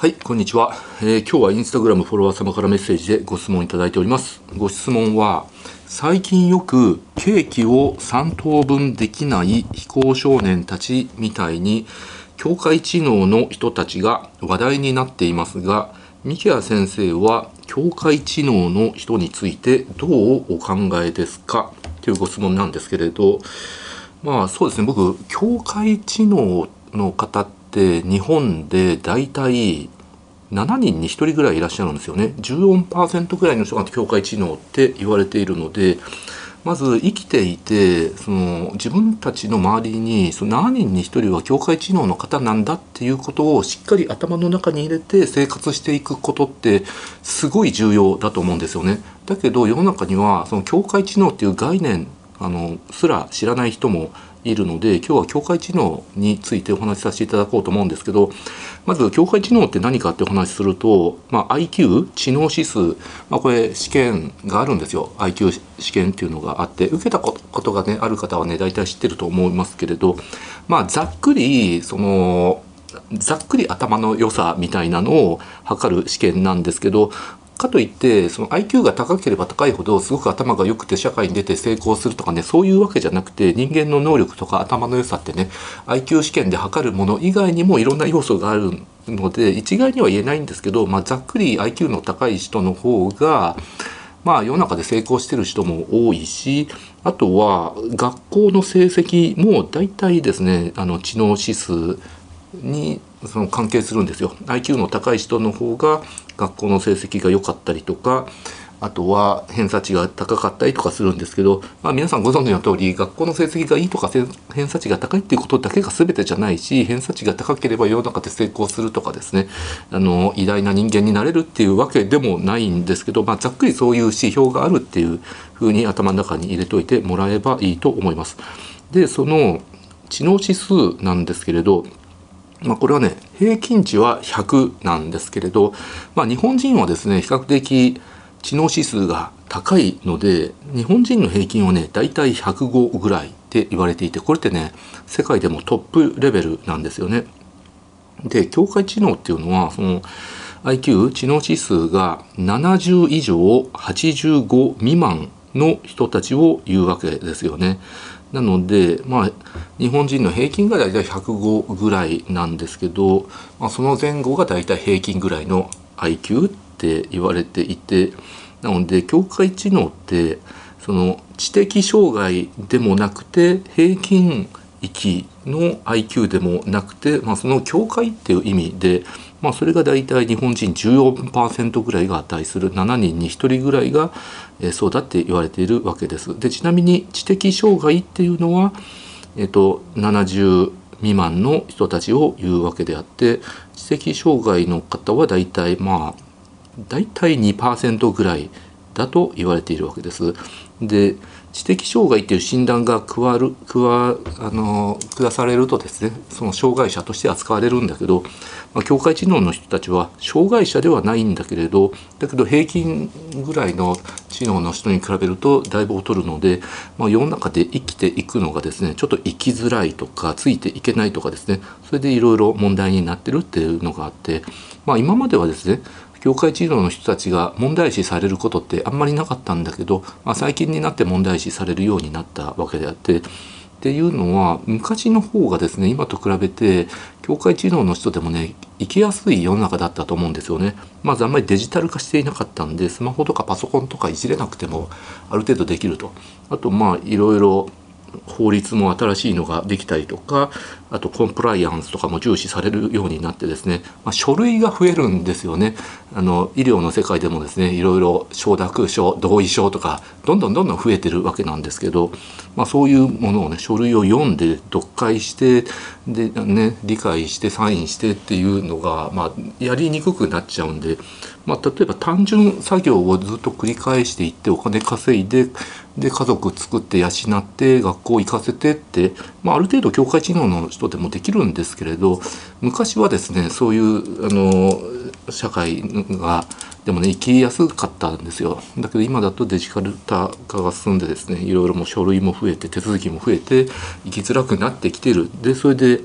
はい、こんにちは、えー今日はインスタグラムフォロワー様からメッセージでご質問いただいております。ご質問は、最近よくケーキを3等分できない非行少年たちみたいに、境界知能の人たちが話題になっていますが、三木谷先生は境界知能の人についてどうお考えですか？というご質問なんですけれど、まあそうですね。僕境界知能の方って日本で大体7人に1人ぐらいいらっしゃるんですよね14%ぐらいの人が境界知能って言われているのでまず生きていてその自分たちの周りにその7人に1人は境界知能の方なんだっていうことをしっかり頭の中に入れて生活していくことってすごい重要だと思うんですよね。だけど世の中にはその境界知能っていう概念あのすら知らない人もいるので今日は境界知能についてお話しさせていただこうと思うんですけどまず境界知能って何かってお話しすると、まあ、IQ 知能指数、まあ、これ試験があるんですよ。IQ 試験っていうのがあって受けたことがねある方はね大体知ってると思いますけれどまあざっくりそのざっくり頭の良さみたいなのを測る試験なんですけどかといってその IQ が高ければ高いほどすごく頭が良くて社会に出て成功するとかねそういうわけじゃなくて人間の能力とか頭の良さってね IQ 試験で測るもの以外にもいろんな要素があるので一概には言えないんですけど、まあ、ざっくり IQ の高い人の方がまあ世の中で成功してる人も多いしあとは学校の成績も大体ですねあの知能指数にその関係するんですよ。IQ の高い人の方が学校の成績が良かったりとかあとは偏差値が高かったりとかするんですけど、まあ、皆さんご存知の通り学校の成績がいいとか偏差値が高いっていうことだけが全てじゃないし偏差値が高ければ世の中で成功するとかですねあの偉大な人間になれるっていうわけでもないんですけど、まあ、ざっくりそういう指標があるっていうふうに頭の中に入れといてもらえばいいと思います。でその知能指数なんですけれどまあ、これはね平均値は100なんですけれど、まあ、日本人はですね比較的知能指数が高いので日本人の平均はね大体105ぐらいって言われていてこれってね世界でもトップレベルなんですよね。で境界知能っていうのはその IQ 知能指数が70以上85未満の人たちを言うわけですよね。なので、まあ、日本人の平均が大体105ぐらいなんですけど、まあ、その前後が大体平均ぐらいの IQ って言われていてなので境界知能ってその知的障害でもなくて平均域の IQ でもなくて、まあ、その境界っていう意味で、まあ、それが大体日本人14%ぐらいが値する7人に1人ぐらいが、え、そうだって言われているわけです。でちなみに知的障害っていうのは、えっと、70未満の人たちを言うわけであって知的障害の方は大体まあ大体2%ぐらいだと言われているわけです。で知的障害っていう診断が加る加あの下されるとですねその障害者として扱われるんだけど、まあ、境界知能の人たちは障害者ではないんだけれどだけど平均ぐらいの知能の人に比べるとだいぶ劣るので、まあ、世の中で生きていくのがですねちょっと生きづらいとかついていけないとかですねそれでいろいろ問題になってるっていうのがあって、まあ、今まではですね業界治療の人たちが問題視されることってあんまりなかったんだけど、まあ、最近になって問題視されるようになったわけであってっていうのは昔の方がですね今と比べて境界知能の人でもね生きやすい世の中だったと思うんですよね。まずあんまりデジタル化していなかったんでスマホとかパソコンとかいじれなくてもある程度できると。あとまあいろいろ法律も新しいのができたりとかあとコンプライアンスとかも重視されるようになってですね、まあ、書類が増えるんですよね。あの医療の世界でもですねいろいろ承諾書同意書とかどんどんどんどん増えてるわけなんですけど、まあ、そういうものをね書類を読んで読解してで、ね、理解してサインしてっていうのが、まあ、やりにくくなっちゃうんで、まあ、例えば単純作業をずっと繰り返していってお金稼いでで家族作って養って学校行かせてって、まあ、ある程度境界知能の人でもできるんですけれど昔はですねそういうあの社会がでもね生きやすかったんですよ。だけど今だとデジタル化が進んでですねいろいろも書類も増えて手続きも増えて生きづらくなってきてる。でそれで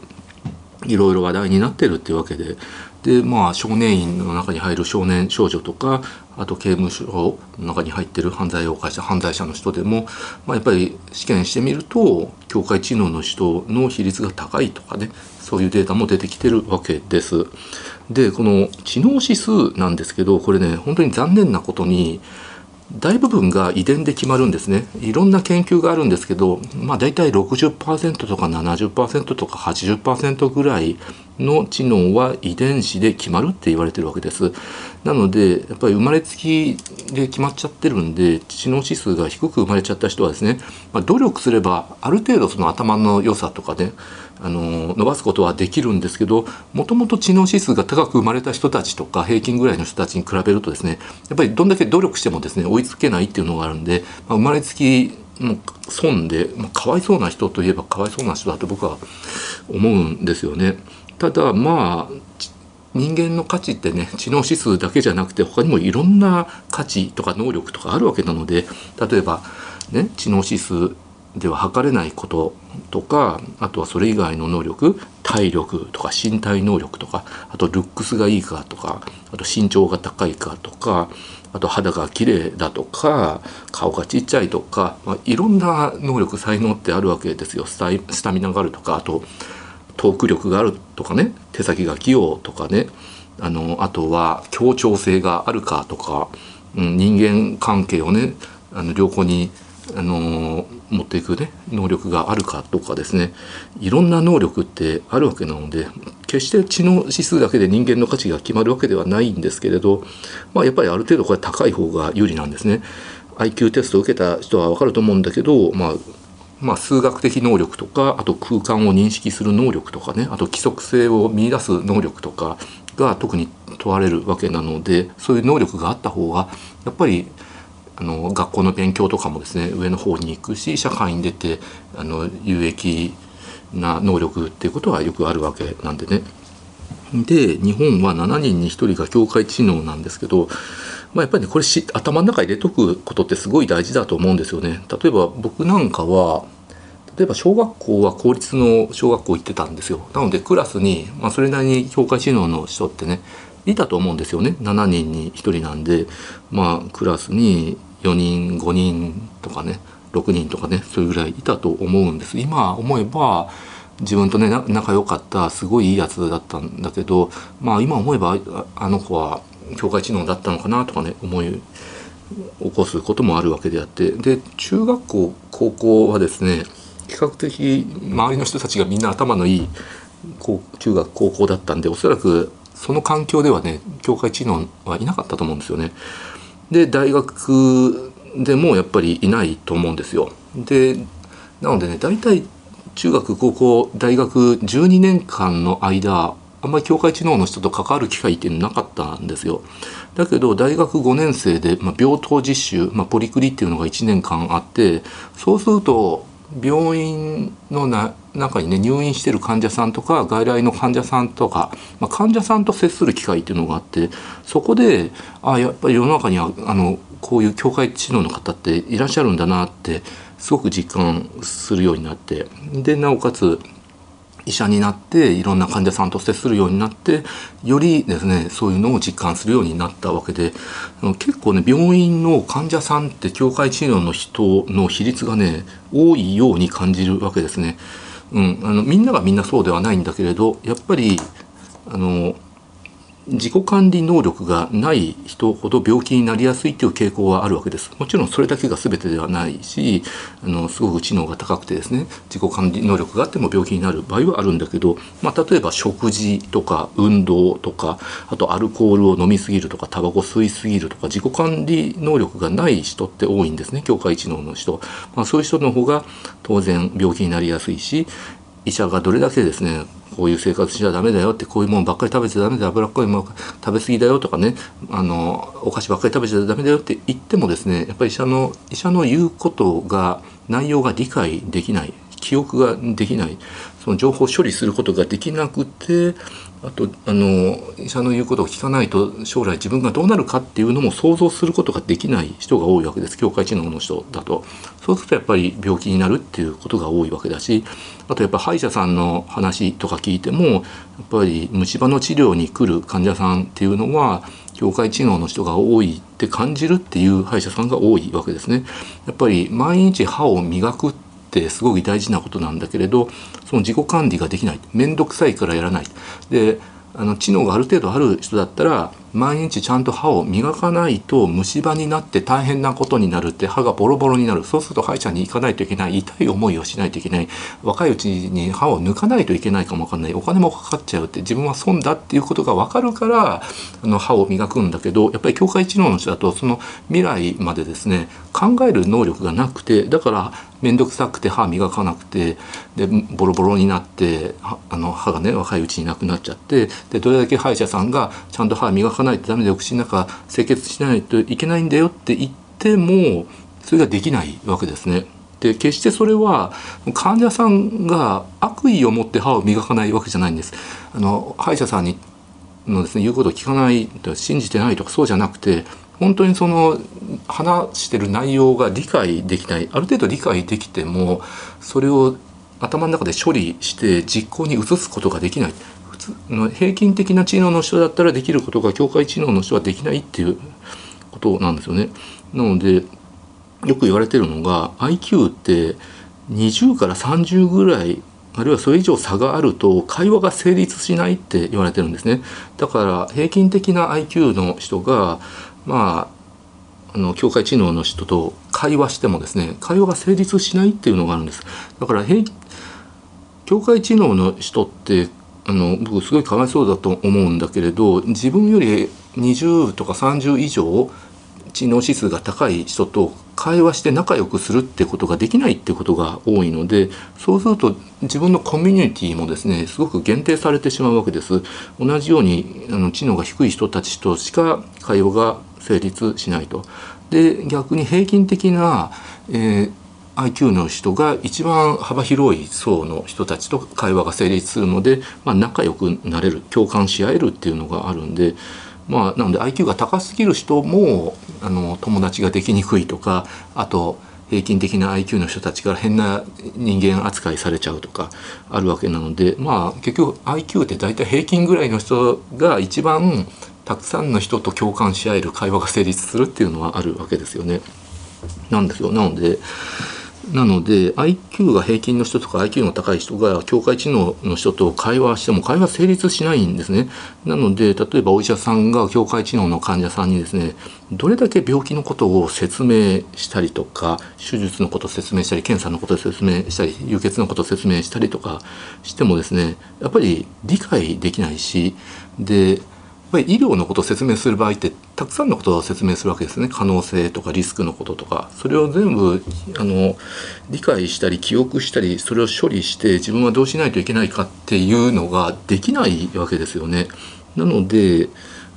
いろいろ話題になってるっていうわけで。でまあ少年院の中に入る少年少女とかあと刑務所の中に入ってる犯罪を犯した犯罪者の人でも、まあ、やっぱり試験してみると境界知能の人の比率が高いとかねそういうデータも出てきてるわけです。でこの知能指数なんですけどこれね本当に残念なことに大部分が遺伝で決まるんですね。いろんな研究があるんですけど、まあ、大体60%とか70%とか80%ぐらいの知能は遺伝子で決まるって言われてるわけです。なのでやっぱり生まれつきで決まっちゃってるんで知能指数が低く生まれちゃった人はですね、まあ、努力すればある程度その頭の良さとかねあの伸ばすことはできるんですけどもともと知能指数が高く生まれた人たちとか平均ぐらいの人たちに比べるとですねやっぱりどんだけ努力してもですね追いつけないっていうのがあるんで、まあ、生まれつきの損で、まあ、かわいそうな人といえばかわいそうな人だと僕は思うんですよね。ただまあ人間の価値ってね知能指数だけじゃなくて他にもいろんな価値とか能力とかあるわけなので例えばね知能指数では測れないこととかあとはそれ以外の能力体力とか身体能力とかあとルックスがいいかとかあと身長が高いかとかあと肌が綺麗だとか顔がちっちゃいとか、まあ、いろんな能力才能ってあるわけですよ。スタミナがあるとかあとトーク力があるとかね手先が器用とかねあのあとは協調性があるかとか、うん、人間関係をねあの良好にあの持っていくね能力があるかとかですねいろんな能力ってあるわけなので決して知能指数だけで人間の価値が決まるわけではないんですけれど、まあ、やっぱりある程度これ高い方が有利なんですね。IQ テストを受けた人は分かると思うんだけど、まあ、まあ、数学的能力とかあと空間を認識する能力とかねあと規則性を見出す能力とかが特に問われるわけなのでそういう能力があった方がやっぱりあの学校の勉強とかもですね上の方に行くし社会に出てあの有益な能力っていうことはよくあるわけなんでね。で日本は7人に1人が境界知能なんですけど、まあ、やっぱりねこれし頭の中入れとくことってすごい大事だと思うんですよね。例えば僕なんかは例えば小学校は公立の小学校行ってたんですよ。なのでクラスに、まあ、それなりに境界知能の人ってねいたと思うんですよね。7人に1人なんでまあクラスに4人5人とかね6人とかねそれぐらいいたと思うんです。今思えば自分とね仲良かったすごいいいやつだったんだけどまあ今思えばあの子は境界知能だったのかなとかね思い起こすこともあるわけであって。で中学校高校はですね比較的周りの人たちがみんな頭のいい中学高校だったんでおそらくその環境ではね境界知能はいなかったと思うんですよね。で大学でもやっぱりいないと思うんですよ。でなのでね大体中学高校大学12年間の間あんまり境界知能の人と関わる機会っていうのなかったんですよ。だけど大学5年生で、まあ、病棟実習、まあ、ポリクリっていうのが1年間あってそうすると病院のな中にね入院してる患者さんとか外来の患者さんとか、まあ、患者さんと接する機会っていうのがあってそこであやっぱり世の中にはあのこういう境界知能の方っていらっしゃるんだなってすごく実感するようになってでなおかつ医者になっていろんな患者さんと接するようになってよりですねそういうのを実感するようになったわけで結構ね病院の患者さんって境界治療の人の比率がね多いように感じるわけですね。うん、あのみんながみんなそうではないんだけれどやっぱりあの自己管理能力がない人ほど病気になりやすいという傾向はあるわけです。もちろんそれだけが全てではないしあのすごく知能が高くてですね自己管理能力があっても病気になる場合はあるんだけど、まあ、例えば食事とか運動とかあとアルコールを飲みすぎるとかタバコ吸いすぎるとか自己管理能力がない人って多いんですね境界知能の人、まあ、そういう人の方が当然病気になりやすいし医者がどれだけですねこういう生活しちゃダメだよってこういうものばっかり食べちゃダメで脂っこいもの食べ過ぎだよとかねあのお菓子ばっかり食べちゃダメだよって言ってもですねやっぱり医者の医者の言うことが内容が理解できない記憶ができない。その情報処理することができなくてあとあの医者の言うことを聞かないと将来自分がどうなるかっていうのも想像することができない人が多いわけです境界知能の人だとそうするとやっぱり病気になるっていうことが多いわけだしあとやっぱ歯医者さんの話とか聞いてもやっぱり虫歯の治療に来る患者さんっていうのは境界知能の人が多いって感じるっていう歯医者さんが多いわけですね。やっぱり毎日歯を磨くってすごく大事なことなんだけれどその自己管理ができない。面倒くさいからやらない。であの知能がある程度ある人だったら毎日ちゃんと歯を磨かないと虫歯になって大変なことになるって歯がボロボロになる。そうすると歯医者に行かないといけない。痛い思いをしないといけない。若いうちに歯を抜かないといけないかもわかんない。お金もかかっちゃうって自分は損だっていうことが分かるからあの歯を磨くんだけどやっぱり境界知能の人だとその未来までですね考える能力がなくてだから面倒くさくて歯磨かなくてでボロボロになってあの歯がね若いうちになくなっちゃってでどれだけ歯医者さんがちゃんと歯磨かないとダメでお口の中清潔しないといけないんだよって言ってもそれができないわけですね。で決してそれは患者さんが悪意を持って歯を磨かないわけじゃないんです。あの歯医者さんにのですね言うことを聞かないと信じてないとかそうじゃなくて本当にその話してる内容が理解できないある程度理解できてもそれを頭の中で処理して実行に移すことができない普通の平均的な知能の人だったらできることが境界知能の人はできないっていうことなんですよね。なのでよく言われてるのが IQ って20から30ぐらいあるいはそれ以上差があると会話が成立しないって言われてるんですね。だから平均的な IQ の人がまあの境界知能の人と会話してもですね会話が成立しないっていうのがあるんです。だから平境界知能の人ってあの僕すごいかわいそうだと思うんだけれど自分より20とか30以上知能指数が高い人と会話して仲良くするってことができないってことが多いのでそうすると自分のコミュニティもですねすごく限定されてしまうわけです同じようにあの知能が低い人たちとしか会話が成立しないと。で逆に平均的な、えー IQ の人が一番幅広い層の人たちと会話が成立するので、まあ、仲良くなれる共感し合えるっていうのがあるんでまあ、なので IQ が高すぎる人もあの友達ができにくいとかあと平均的な IQ の人たちから変な人間扱いされちゃうとかあるわけなのでまあ結局 IQ って大体平均ぐらいの人が一番たくさんの人と共感し合える会話が成立するっていうのはあるわけですよね。なんですよなのでなので IQ が平均の人とか IQ の高い人が境界知能の人と会話しても会話成立しないんですね。なので例えばお医者さんが境界知能の患者さんにですねどれだけ病気のことを説明したりとか手術のことを説明したり検査のことを説明したり輸血のことを説明したりとかしてもですねやっぱり理解できないしでぱり医療のことを説明する場合ってたくさんのことを説明するわけですね可能性とかリスクのこととかそれを全部あの理解したり記憶したりそれを処理して自分はどうしないといけないかっていうのができないわけですよね。なので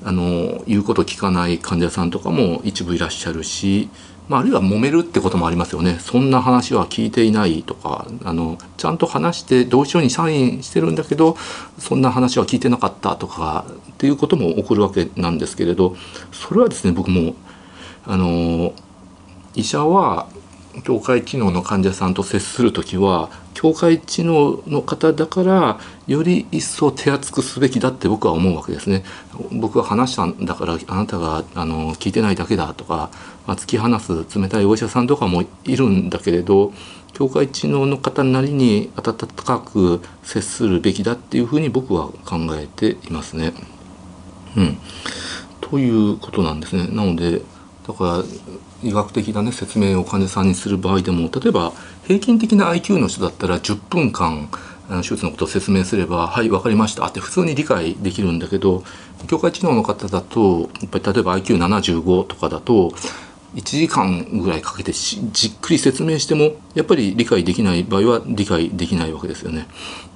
あの言うこと聞かない患者さんとかも一部いらっしゃるしまあ、あるいは揉めるってこともありますよね。そんな話は聞いていないとかあのちゃんと話して同意書にサインしてるんだけどそんな話は聞いてなかったとかっていうことも起こるわけなんですけれどそれはですね僕もあの医者は境界機能の患者さんと接する時は境界知能の方だからより一層手厚くすべきだって僕は思うわけですね。僕は話したんだからあなたがあの聞いてないだけだとか、まあ、突き放す冷たいお医者さんとかもいるんだけれど境界知能の方なりに温かく接するべきだっていうふうに僕は考えていますね。うん、ということなんですね。なのでだから医学的な、ね、説明を患者さんにする場合でも例えば平均的な IQ の人だったら10分間手術のことを説明すれば「はい分かりました」って普通に理解できるんだけど境界知能の方だとやっぱり例えば IQ75 とかだと1時間ぐらいかけてじっくり説明してもやっぱり理解できない場合は理解できないわけですよね。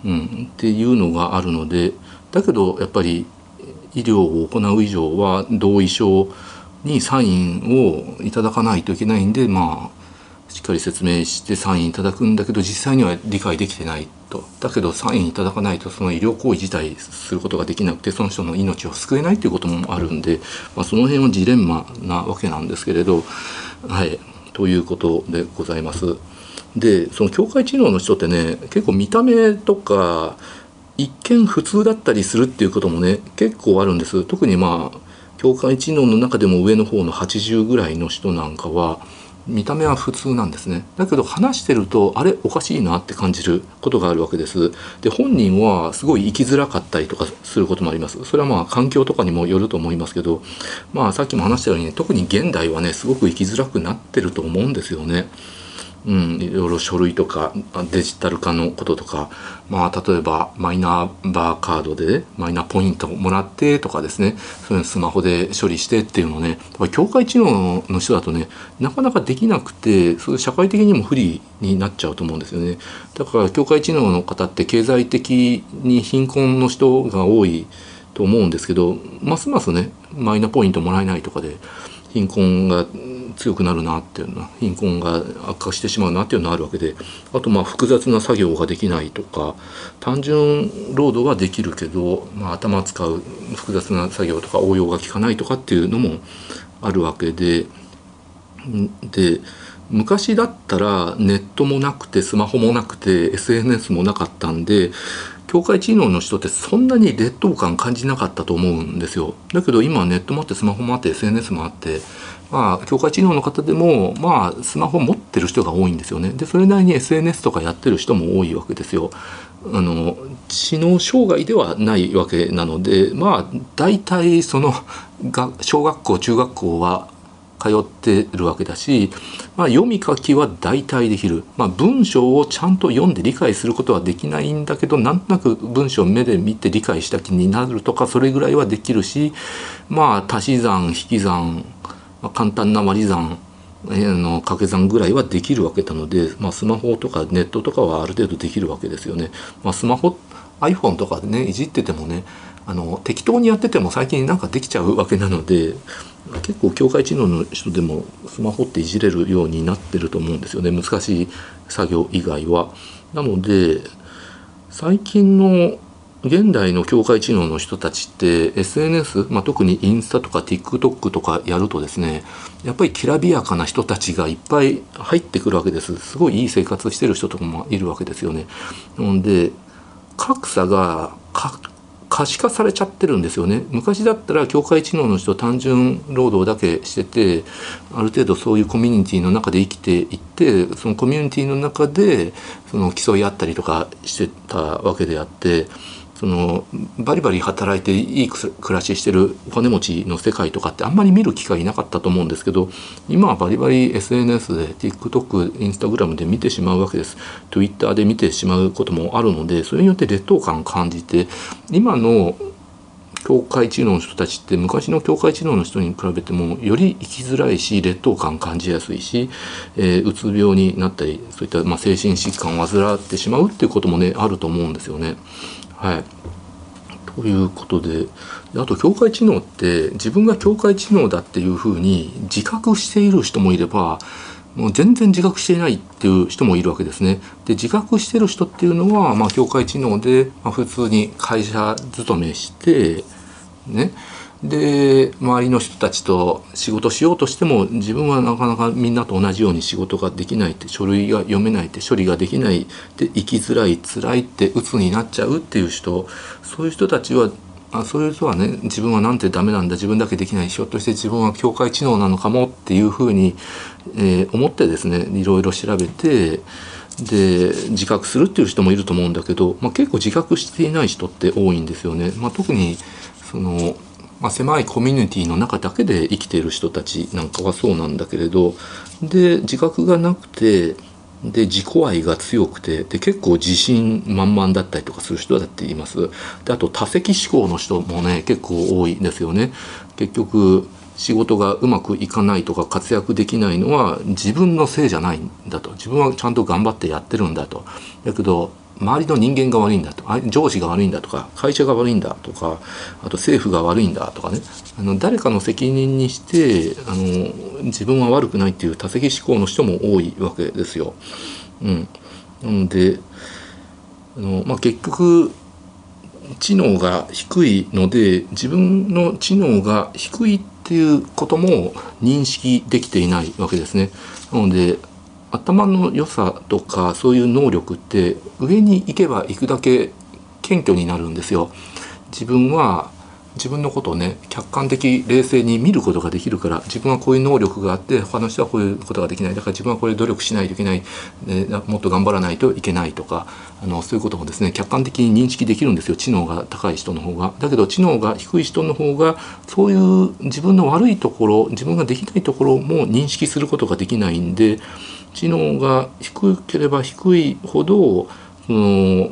うん、っていうのがあるのでだけどやっぱり医療を行う以上は同意書にサインをいただかないといけないんでまあしっかり説明してサインいただくんだけど実際には理解できてないと。だけどサインいただかないとその医療行為自体することができなくてその人の命を救えないということもあるんで、まあ、その辺はジレンマなわけなんですけれどはい。ということでございます。でその境界知能の人ってね結構見た目とか一見普通だったりするっていうこともね結構あるんです。特にまあ境界知能の中でも上の方の80ぐらいの人なんかは見た目は普通なんですね。だけど話してるとあれおかしいなって感じることがあるわけです。で本人はすごい生きづらかったりとかすることもあります。それはまあ環境とかにもよると思いますけどまあさっきも話したように、ね、特に現代はねすごく生きづらくなってると思うんですよね。うん、いろいろ書類とかデジタル化のこととか、まあ、例えばマイナンバーカードでマイナポイントをもらってとかですね。そういうスマホで処理してっていうのをね境界知能の人だとねなかなかできなくてそういう社会的にも不利になっちゃうと思うんですよね。だから境界知能の方って経済的に貧困の人が多いと思うんですけどますますねマイナポイントもらえないとかで貧困が強くなるなっていうのは貧困が悪化してしまうなっていうのがあるわけであとまあ複雑な作業ができないとか単純労働はできるけど、まあ、頭使う複雑な作業とか応用が効かないとかっていうのもあるわけでで昔だったらネットもなくてスマホもなくて SNS もなかったんで境界知能の人ってそんなに劣等感感じなかったと思うんですよ。だけど今ネットもあってスマホもあって SNS もあってまあ境界知能の方でもまあスマホ持ってる人が多いんですよね。でそれなりに SNS とかやってる人も多いわけですよ。あの知能障害ではないわけなのでまあ大体そのが小学校中学校は通ってるわけだし、まあ、読み書きは大体できる、まあ、文章をちゃんと読んで理解することはできないんだけどなんとなく文章を目で見て理解した気になるとかそれぐらいはできるしまあ足し算引き算、まあ、簡単な割り算の掛け算ぐらいはできるわけなので、まあ、スマホとかネットとかはある程度できるわけですよね。まあ、スマホ iPhone とかでねいじっててもねあの適当にやってても最近なんかできちゃうわけなので結構境界知能の人でもスマホっていじれるようになってると思うんですよね難しい作業以外は。なので最近の現代の境界知能の人たちって SNS、まあ、特にインスタとか TikTok とかやるとですねやっぱりきらびやかな人たちがいっぱい入ってくるわけですすごいいい生活してる人とかもいるわけですよね。なので格差が可視化されちゃってるんですよね昔だったら境界知能の人単純労働だけしててある程度そういうコミュニティの中で生きていってそのコミュニティの中でその競い合ったりとかしてたわけであってそのバリバリ働いていい暮らししてるお金持ちの世界とかってあんまり見る機会なかったと思うんですけど今はバリバリ SNS で TikTok、Instagram で見てしまうわけです Twitter で見てしまうこともあるのでそれによって劣等感を感じて今の境界知能の人たちって昔の境界知能の人に比べてもより生きづらいし劣等感感じやすいし、えー、うつ病になったりそういった、ま、精神疾患を患ってしまうっていうこともねあると思うんですよね。はい、ということであと境界知能って自分が境界知能だっていうふうに自覚している人もいればもう全然自覚していないっていう人もいるわけですね。で自覚してる人っていうのは、まあ、境界知能で、まあ、普通に会社勤めしてねで周りの人たちと仕事しようとしても自分はなかなかみんなと同じように仕事ができないって書類が読めないって処理ができないで生きづらい辛いって鬱になっちゃうっていう人そういう人たちはあそういう人はね自分はなんてダメなんだ自分だけできないひょっとして自分は境界知能なのかもっていうふうに、えー、思ってですねいろいろ調べてで自覚するっていう人もいると思うんだけど、まあ、結構自覚していない人って多いんですよね。まあ、特にそのまあ、狭いコミュニティの中だけで生きている人たちなんかはそうなんだけれどで自覚がなくてで自己愛が強くてで結構自信満々だったりとかする人だって言います。であと多責思考の人もね結構多いですよね。結局仕事がうまくいかないとか活躍できないのは自分のせいじゃないんだと。自分はちゃんと頑張ってやってるんだと。だけど周りの人間が悪いんだと上司が悪いんだとか会社が悪いんだとかあと政府が悪いんだとかねあの誰かの責任にしてあの自分は悪くないっていう多責思考の人も多いわけですよ。うん、なのであの、まあ、結局知能が低いので自分の知能が低いっていうことも認識できていないわけですね。なので頭の良さとかそういう能力って上に行けば行くだけ謙虚になるんですよ。自分は自分のことをね客観的冷静に見ることができるから自分はこういう能力があって他の人はこういうことができないだから自分はこれ努力しないといけない、ね、もっと頑張らないといけないとかあのそういうこともですね客観的に認識できるんですよ知能が高い人の方が。だけど知能が低い人の方がそういう自分の悪いところ自分ができないところも認識することができないんで知能が低ければ低いほどその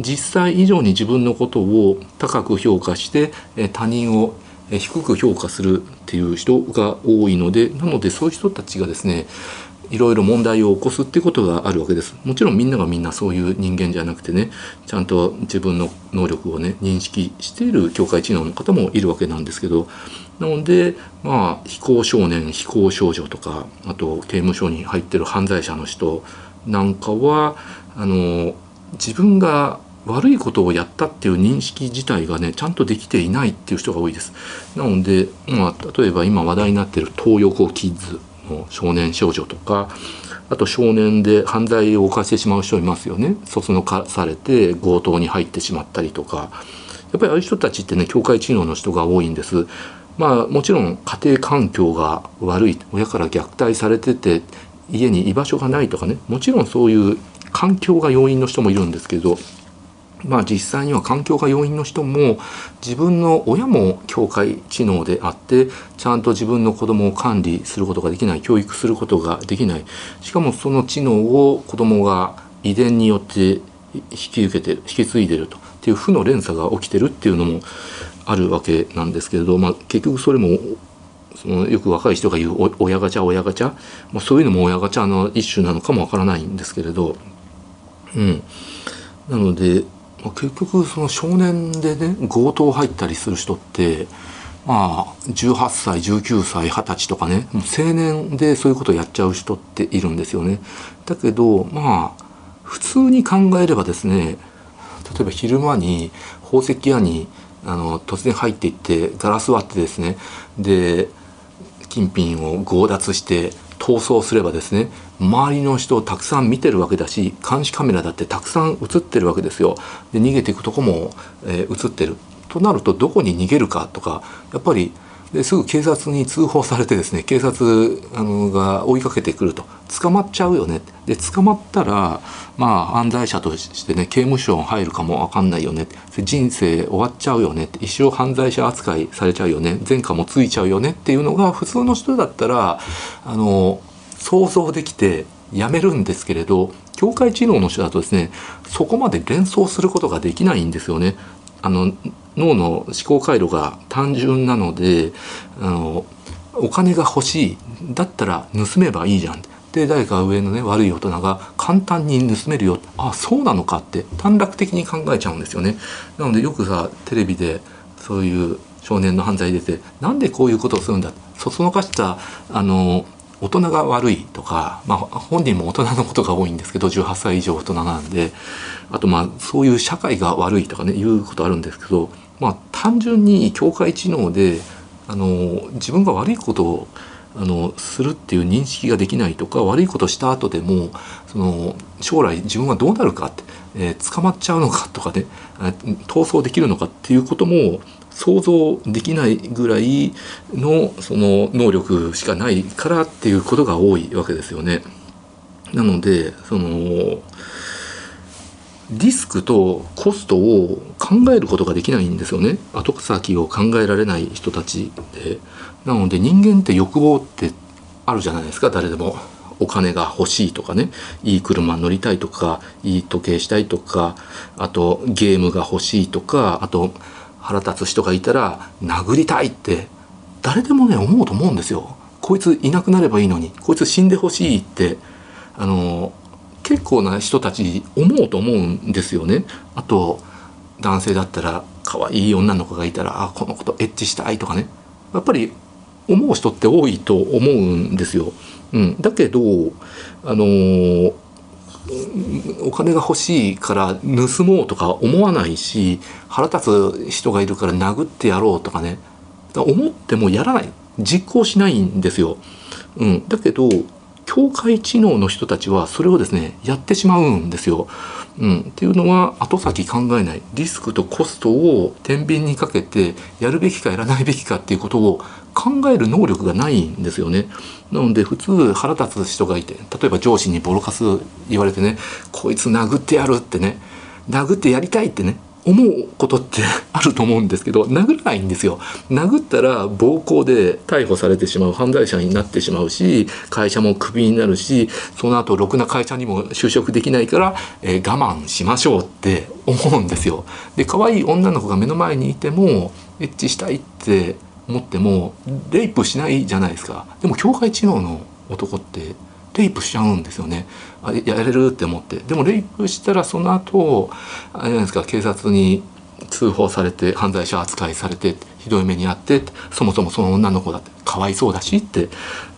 実際以上に自分のことを高く評価して他人を低く評価するっていう人が多いのでなのでそういう人たちがですねいろいろ問題を起こすってことがあるわけです。もちろんみんながみんなそういう人間じゃなくてねちゃんと自分の能力をね認識している境界知能の方もいるわけなんですけどなのでまあ非行少年非行少女とかあと刑務所に入ってる犯罪者の人なんかはあの自分が悪いことをやったっていう認識自体がねちゃんとできていないっていう人が多いです。なので、まあ、例えば今話題になってる東横キッズの少年少女とかあと少年で犯罪を犯してしまう人いますよね。そそのかされて強盗に入ってしまったりとか。やっぱりああいう人たちってね境界知能の人が多いんです。まあもちろん家庭環境が悪い親から虐待されてて家に居場所がないとかね。もちろんそういう環境が要因の人もいるんですけどまあ実際には環境が要因の人も自分の親も境界知能であってちゃんと自分の子供を管理することができない教育することができない。しかもその知能を子供が遺伝によって引き受けて引き継いでると。っていう負の連鎖が起きてるっていうのもあるわけなんですけれど、まあ、結局それもそのよく若い人が言う親ガチャ親ガチャ、まあ、そういうのも親ガチャの一種なのかもわからないんですけれど、うん、なのでまあ、結局その少年でね強盗入ったりする人ってまあ18歳19歳20歳とかね青年でそういうことをやっちゃう人っているんですよね。だけどまあ普通に考えればですね例えば昼間に宝石屋にあの突然入っていってガラス割ってですねで金品を強奪して逃走すればですね周りの人をたくさん見てるわけだし監視カメラだってたくさん映ってるわけですよ。で逃げていくとこも、えー、映ってる。となるとどこに逃げるかとかやっぱりですぐ警察に通報されてですね警察あのが追いかけてくると。捕まっちゃうよね。で捕まったらまあ犯罪者としてね刑務所に入るかも分かんないよね。人生終わっちゃうよね。一生犯罪者扱いされちゃうよね。前科もついちゃうよね。っていうのが普通の人だったらあの想像できてやめるんですけれど境界知能の人だとですねそこまで連想することができないんですよね。あの脳の思考回路が単純なのであのお金が欲しいだったら盗めばいいじゃん。で誰か上のね悪い大人が簡単に盗めるよ。あそうなのかって短絡的に考えちゃうんですよね。なのでよくさテレビでそういう少年の犯罪出てなんでこういうことをするんだ？そそのかしたあの大人が悪いとか、まあ、本人も大人のことが多いんですけど18歳以上大人なんであとまあそういう社会が悪いとかねいうことあるんですけど、まあ、単純に境界知能であの自分が悪いことをあのするっていう認識ができないとか悪いことした後でもその将来自分はどうなるかって、えー、捕まっちゃうのかとかね逃走できるのかっていうことも想像できないぐらいのその能力しかないからっていうことが多いわけですよね。なのでそのリスクとコストを考えることができないんですよね。後先を考えられない人たちで。なので人間って欲望ってあるじゃないですか。誰でも。お金が欲しいとかね。いい車乗りたいとか。いい時計したいとか。あとゲームが欲しいとか。あと腹立つ人がいたら殴りたいって。誰でもね思うと思うんですよ。こいついなくなればいいのに。こいつ死んでほしいって。あの結構な人たち思うと思うんですよね。あと男性だったら可愛い女の子がいたらあこの子とエッチしたいとかねやっぱり思う人って多いと思うんですよ。うん、だけどあのー、お金が欲しいから盗もうとか思わないし腹立つ人がいるから殴ってやろうとかね思ってもやらない実行しないんですよ。うん、だけど境界知能の人たちはそれをですねやってしまうんですよ。うん、っていうのは後先考えないリスクとコストを天秤にかけてやるべきかやらないべきかっていうことを考える能力がないんですよね。なので普通腹立つ人がいて例えば上司にボロカス言われてねこいつ殴ってやるってね殴ってやりたいってね思うことってあると思うんですけど殴らないんですよ。殴ったら暴行で逮捕されてしまう犯罪者になってしまうし会社もクビになるしその後ろくな会社にも就職できないから、えー、我慢しましょうって思うんですよ。で可愛い女の子が目の前にいてもエッチしたいって思ってもレイプしないじゃないですか。でも境界知能の男ってレイプしちゃうんですよね。あやれるって思って。でもレイプしたらその後あれじゃないですか警察に通報されて犯罪者扱いされてひどい目に遭ってそもそもその女の子だってかわいそうだしって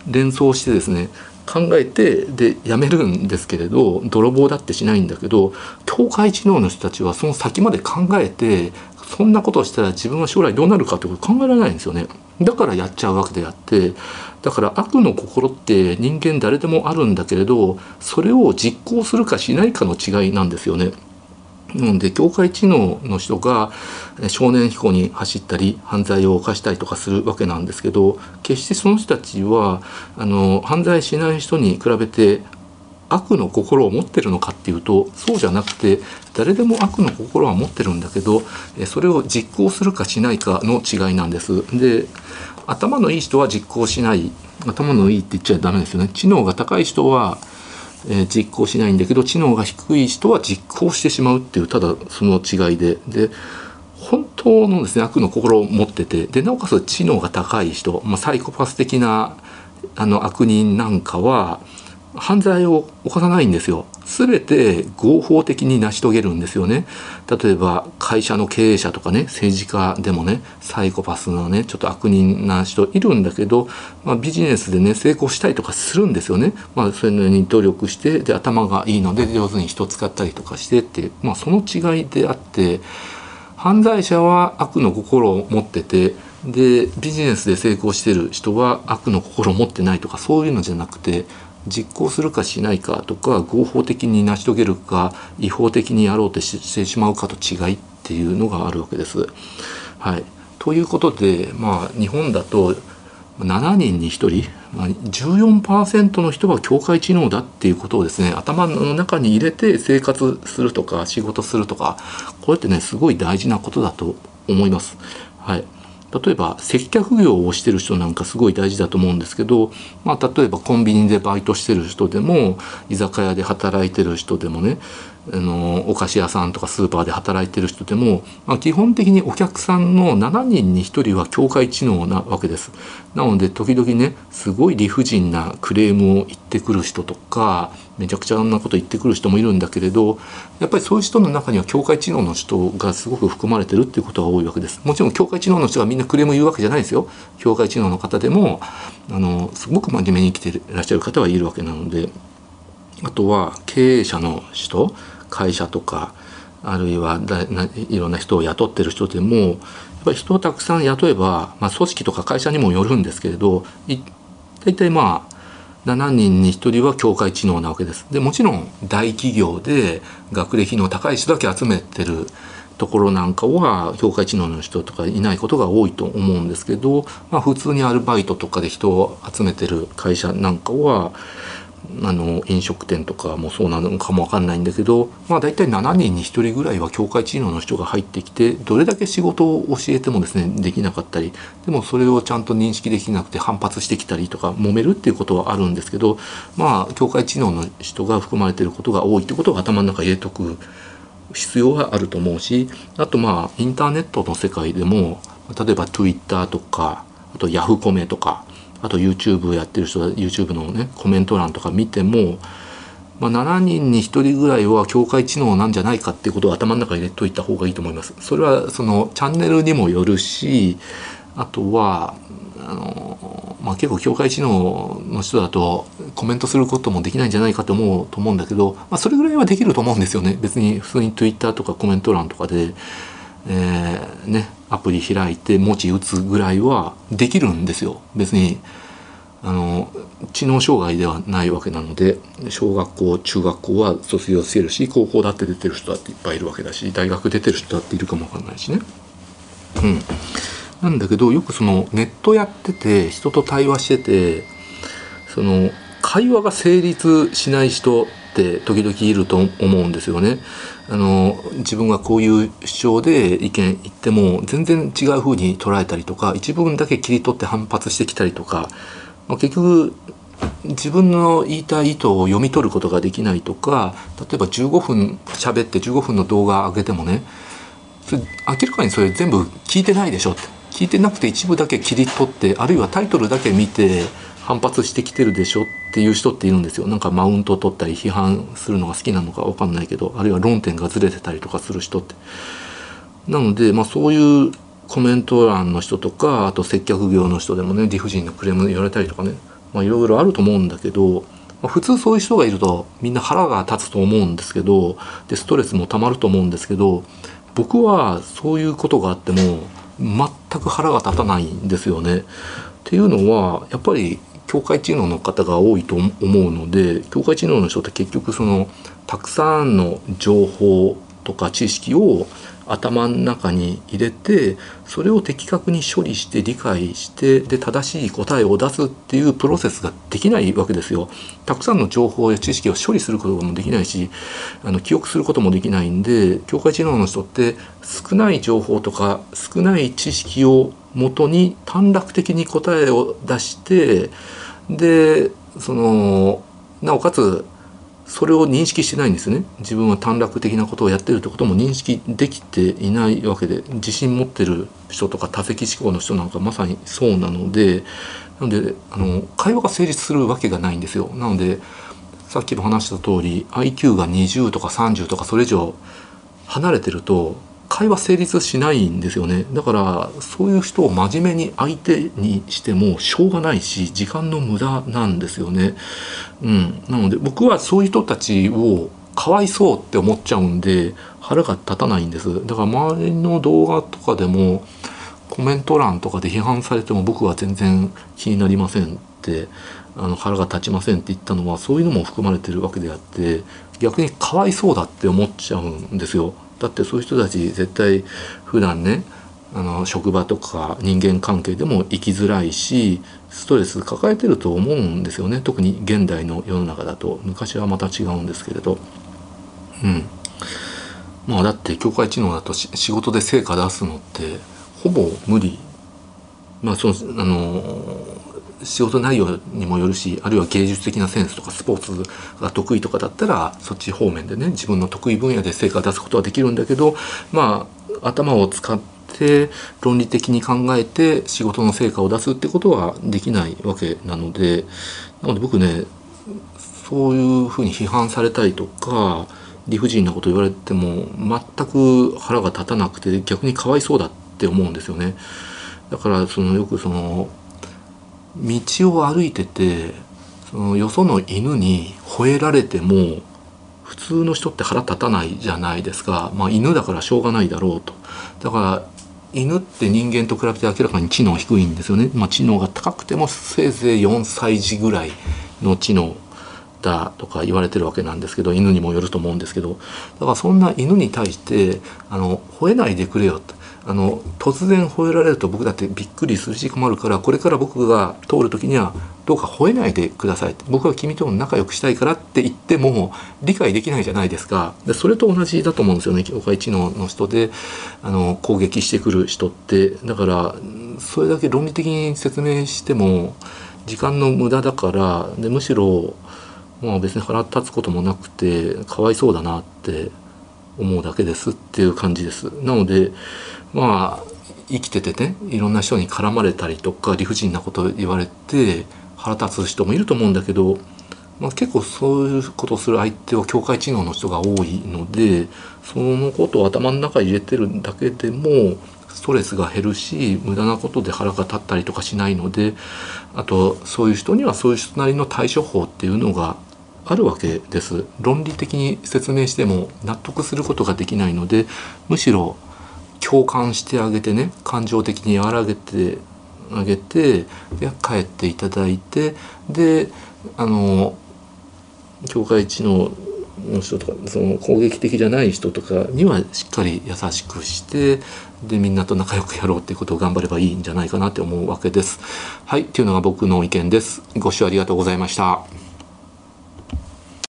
連想してですね考えてでやめるんですけれど泥棒だってしないんだけど境界知能の人たちはその先まで考えてそんなことをしたら自分は将来どうなるかってこと考えられないんですよね。だからやっちゃうわけであってだから悪の心って人間誰でもあるんだけれどそれを実行するかしないかの違いなんですよね。なので境界知能の人が少年飛行に走ったり犯罪を犯したりとかするわけなんですけど決してその人たちはあの犯罪しない人に比べて悪の心を持ってるのかっていうとそうじゃなくて誰でも悪の心は持ってるんだけどそれを実行するかしないかの違いなんです。で頭のいい人は実行しない。頭のいいって言っちゃダメですよね。知能が高い人は、えー、実行しないんだけど知能が低い人は実行してしまうっていうただその違いで。で本当のですね悪の心を持ってて。でなおかつ知能が高い人、まあ、サイコパス的なあの悪人なんかは犯罪を犯さないんですよ。全て合法的に成し遂げるんですよね。例えば会社の経営者とかね政治家でもねサイコパスのねちょっと悪人な人いるんだけど、まあ、ビジネスでね成功したりとかするんですよね、まあ、そういうに努力してで頭がいいので上手に人使ったりとかしてっていう、まあ、その違いであって犯罪者は悪の心を持っててでビジネスで成功してる人は悪の心を持ってないとかそういうのじゃなくて実行するかしないかとか合法的に成し遂げるか違法的にやろうとしてしまうかと違いっていうのがあるわけです。はい、ということで、まあ、日本だと7人に1人、まあ、14%の人は境界知能だっていうことをですね頭の中に入れて生活するとか仕事するとかこれってねすごい大事なことだと思います。はい例えば接客業をしてる人なんかすごい大事だと思うんですけど、まあ、例えばコンビニでバイトしてる人でも居酒屋で働いてる人でもねあのお菓子屋さんとかスーパーで働いてる人でも、まあ、基本的にお客さんの7人に1人は境界知能なわけです。なので時々ねすごい理不尽なクレームを言ってくる人とかめちゃくちゃなこと言ってくる人もいるんだけれどやっぱりそういう人の中には境界知能の人がすごく含まれてるっていうことが多いわけです。もちろん境界知能の人がみんなクレーム言うわけじゃないですよ。境界知能の方でもあのすごく真面目に生きていらっしゃる方はいるわけなので。あとは経営者の人会社とかあるいはいろんな人を雇ってる人でもやっぱり人をたくさん雇えば、まあ、組織とか会社にもよるんですけれど大体まあ7人に1人は境界知能なわけです。でもちろん大企業で学歴の高い人だけ集めてるところなんかは境界知能の人とかいないことが多いと思うんですけど、まあ、普通にアルバイトとかで人を集めてる会社なんかはあの飲食店とかもそうなのかも分かんないんだけど、まあ、大体7人に1人ぐらいは境界知能の人が入ってきてどれだけ仕事を教えてもですねできなかったりでもそれをちゃんと認識できなくて反発してきたりとか揉めるっていうことはあるんですけどまあ境界知能の人が含まれてることが多いってことを頭の中入れとく必要はあると思うしあとまあインターネットの世界でも例えば Twitter とかあとヤフコメとかあと YouTube やってる人は YouTube のねコメント欄とか見てもまあ、7人に1人ぐらいは境界知能なんじゃないかっていうことを頭の中に入れといた方がいいと思います。それはそのチャンネルにもよるしあとはあの、まあ、結構境界知能の人だとコメントすることもできないんじゃないかと思うと思うんだけど、まあ、それぐらいはできると思うんですよね。別に普通に Twitter とかコメント欄とかで、えー、ね、アプリ開いて文字打つぐらいはできるんですよ。別にあの知能障害ではないわけなので小学校中学校は卒業してるし高校だって出てる人だっていっぱいいるわけだし大学出てる人だっているかもわかんないしね。うん、なんだけどよくそのネットやってて人と対話しててその会話が成立しない人って時々いると思うんですよね。あの自分がこういう主張で意見言っても全然違う風に捉えたりとか一部分だけ切り取って反発してきたりとかまあ、結局自分の言いたい意図を読み取ることができないとか例えば15分喋って15分の動画上げてもねそれ明らかにそれ全部聞いてないでしょって。聞いてなくて一部だけ切り取ってあるいはタイトルだけ見て反発してきてるでしょっていう人っているんですよ。なんかマウントを取ったり批判するのが好きなのか分かんないけどあるいは論点がずれてたりとかする人って。なので、まあ、そういうコメント欄の人とかあと接客業の人でもね理不尽なクレーム言われたりとかね。いろいろあると思うんだけど、まあ、普通そういう人がいるとみんな腹が立つと思うんですけどでストレスもたまると思うんですけど僕はそういうことがあっても全く腹が立たないんですよね。っていうのはやっぱり境界知能の方が多いと思うので境界知能の人って結局そのたくさんの情報とか知識を頭の中に入れてそれを的確に処理して理解してで正しい答えを出すっていうプロセスができないわけですよ。たくさんの情報や知識を処理することもできないしあの記憶することもできないんで境界知能の人って少ない情報とか少ない知識をもとに短絡的に答えを出してでそのなおかつそれを認識してないんですね。自分は短絡的なことをやってるってことも認識できていないわけで自信持ってる人とか多責思考の人なんかまさにそうなのでなのであの会話が成立するわけがないんですよ。なのでさっきも話した通り IQ が20とか30とかそれ以上離れてると会話成立しないんですよねだからそういう人を真面目に相手にしてもしょうがないし時間の無駄なんですよね。うん、なので僕はそういう人たちをかわいそうって思っちゃうんで腹が立たないんですだから周りの動画とかでもコメント欄とかで批判されても僕は全然気になりませんってあの腹が立ちませんって言ったのはそういうのも含まれてるわけであって逆にかわいそうだって思っちゃうんですよ。だってそういう人たち絶対普段ねあの職場とか人間関係でも生きづらいしストレス抱えてると思うんですよね。特に現代の世の中だと。昔はまた違うんですけれど。うん。まあだって境界知能だと仕事で成果出すのってほぼ無理。まあそのあの仕事内容にもよるしあるいは芸術的なセンスとかスポーツが得意とかだったらそっち方面でね自分の得意分野で成果を出すことはできるんだけどまあ頭を使って論理的に考えて仕事の成果を出すってことはできないわけなのでなので僕ねそういうふうに批判されたりとか理不尽なこと言われても全く腹が立たなくて逆にかわいそうだって思うんですよね。だからそのよくその道を歩いててそのよその犬に吠えられても普通の人って腹立たないじゃないですか、まあ、犬だからしょうがないだろうと。だから犬って人間と比べて明らかに知能低いんですよね、まあ、知能が高くてもせいぜい4歳児ぐらいの知能だとか言われてるわけなんですけど犬にもよると思うんですけど。だからそんな犬に対してあの吠えないでくれよと。あの突然吠えられると僕だってびっくりするし困るからこれから僕が通る時にはどうか吠えないでください。僕は君とも仲良くしたいからって言っても理解できないじゃないですか。でそれと同じだと思うんですよね。境界知能の人であの攻撃してくる人って。だからそれだけ論理的に説明しても時間の無駄だからでむしろまあ別に腹立つこともなくてかわいそうだなって思うだけですっていう感じです。なのでまあ生きててねいろんな人に絡まれたりとか理不尽なこと言われて腹立つ人もいると思うんだけどまあ、結構そういうことをする相手は境界知能の人が多いのでそのことを頭の中に入れてるだけでもストレスが減るし無駄なことで腹が立ったりとかしないのであとそういう人にはそういう人なりの対処法っていうのがあるわけです論理的に説明しても納得することができないのでむしろ共感してあげてね感情的に和らげてあげてで帰っていただいてであの境界知能の人とかその攻撃的じゃない人とかにはしっかり優しくしてでみんなと仲良くやろうっていうことを頑張ればいいんじゃないかなって思うわけです。はいっていうのが僕の意見です。ご視聴ありがとうございました。